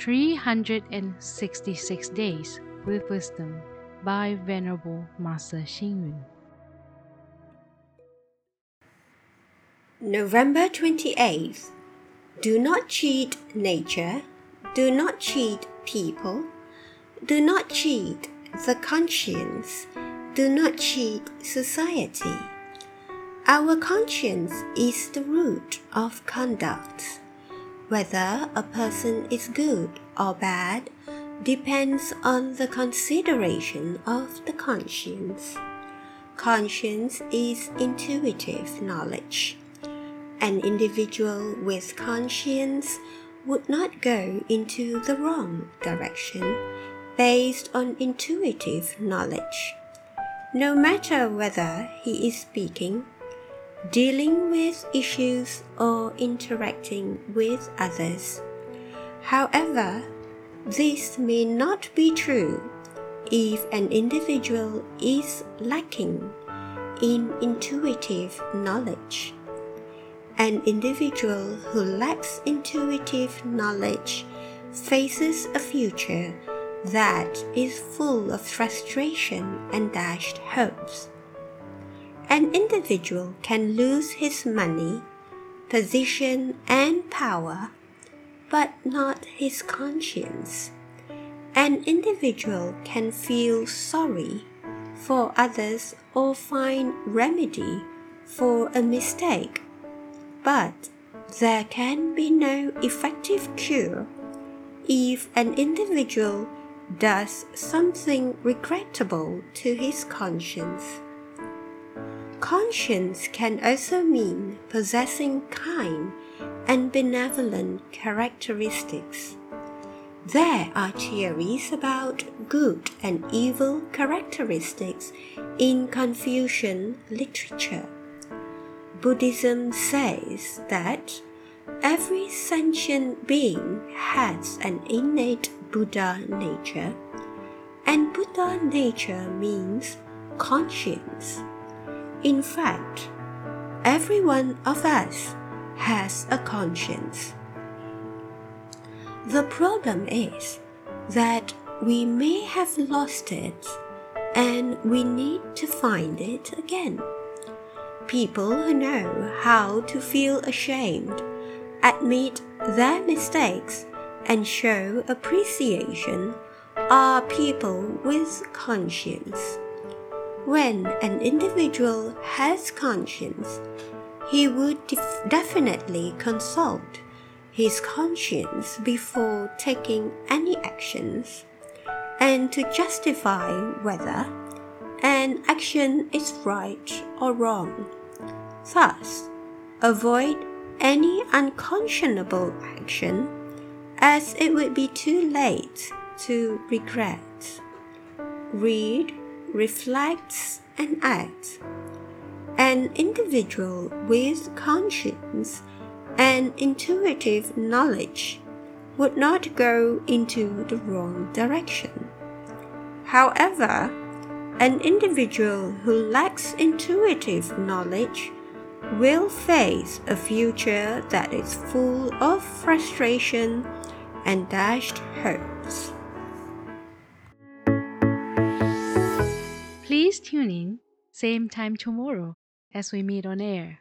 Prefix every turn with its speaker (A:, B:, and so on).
A: 366 Days with Wisdom by Venerable Master Xing Yun.
B: November 28th. Do not cheat nature, do not cheat people, do not cheat the conscience, do not cheat society. Our conscience is the root of conduct. Whether a person is good or bad depends on the consideration of the conscience. Conscience is intuitive knowledge. An individual with conscience would not go into the wrong direction based on intuitive knowledge. No matter whether he is speaking, dealing with issues, or interacting with others. However, this may not be true if an individual is lacking in intuitive knowledge. An individual who lacks intuitive knowledge faces a future that is full of frustration and dashed hopes. An individual can lose his money, position, and power, but not his conscience. An individual can feel sorry for others or find remedy for a mistake but there can be no effective cure if an individual does something regrettable to his conscience. Conscience can also mean possessing kind and benevolent characteristics. There are theories about good and evil characteristics in Confucian literature. Buddhism says that every sentient being has an innate Buddha nature, and Buddha nature means conscience. In fact, every one of us has a conscience. The problem is that we may have lost it and we need to find it again. People who know how to feel ashamed, admit their mistakes, and show appreciation are people with conscience. When an individual has conscience, he would def- definitely consult his conscience before taking any actions and to justify whether an action is right or wrong. Thus, avoid any unconscionable action, as it would be too late to regret. Read, reflect, and acts. An individual with conscience and intuitive knowledge would not go into the wrong direction. However, an individual who lacks intuitive knowledge will face a future that is full of frustration and dashed hopes.
A: Please tune in, same time tomorrow as we meet on air.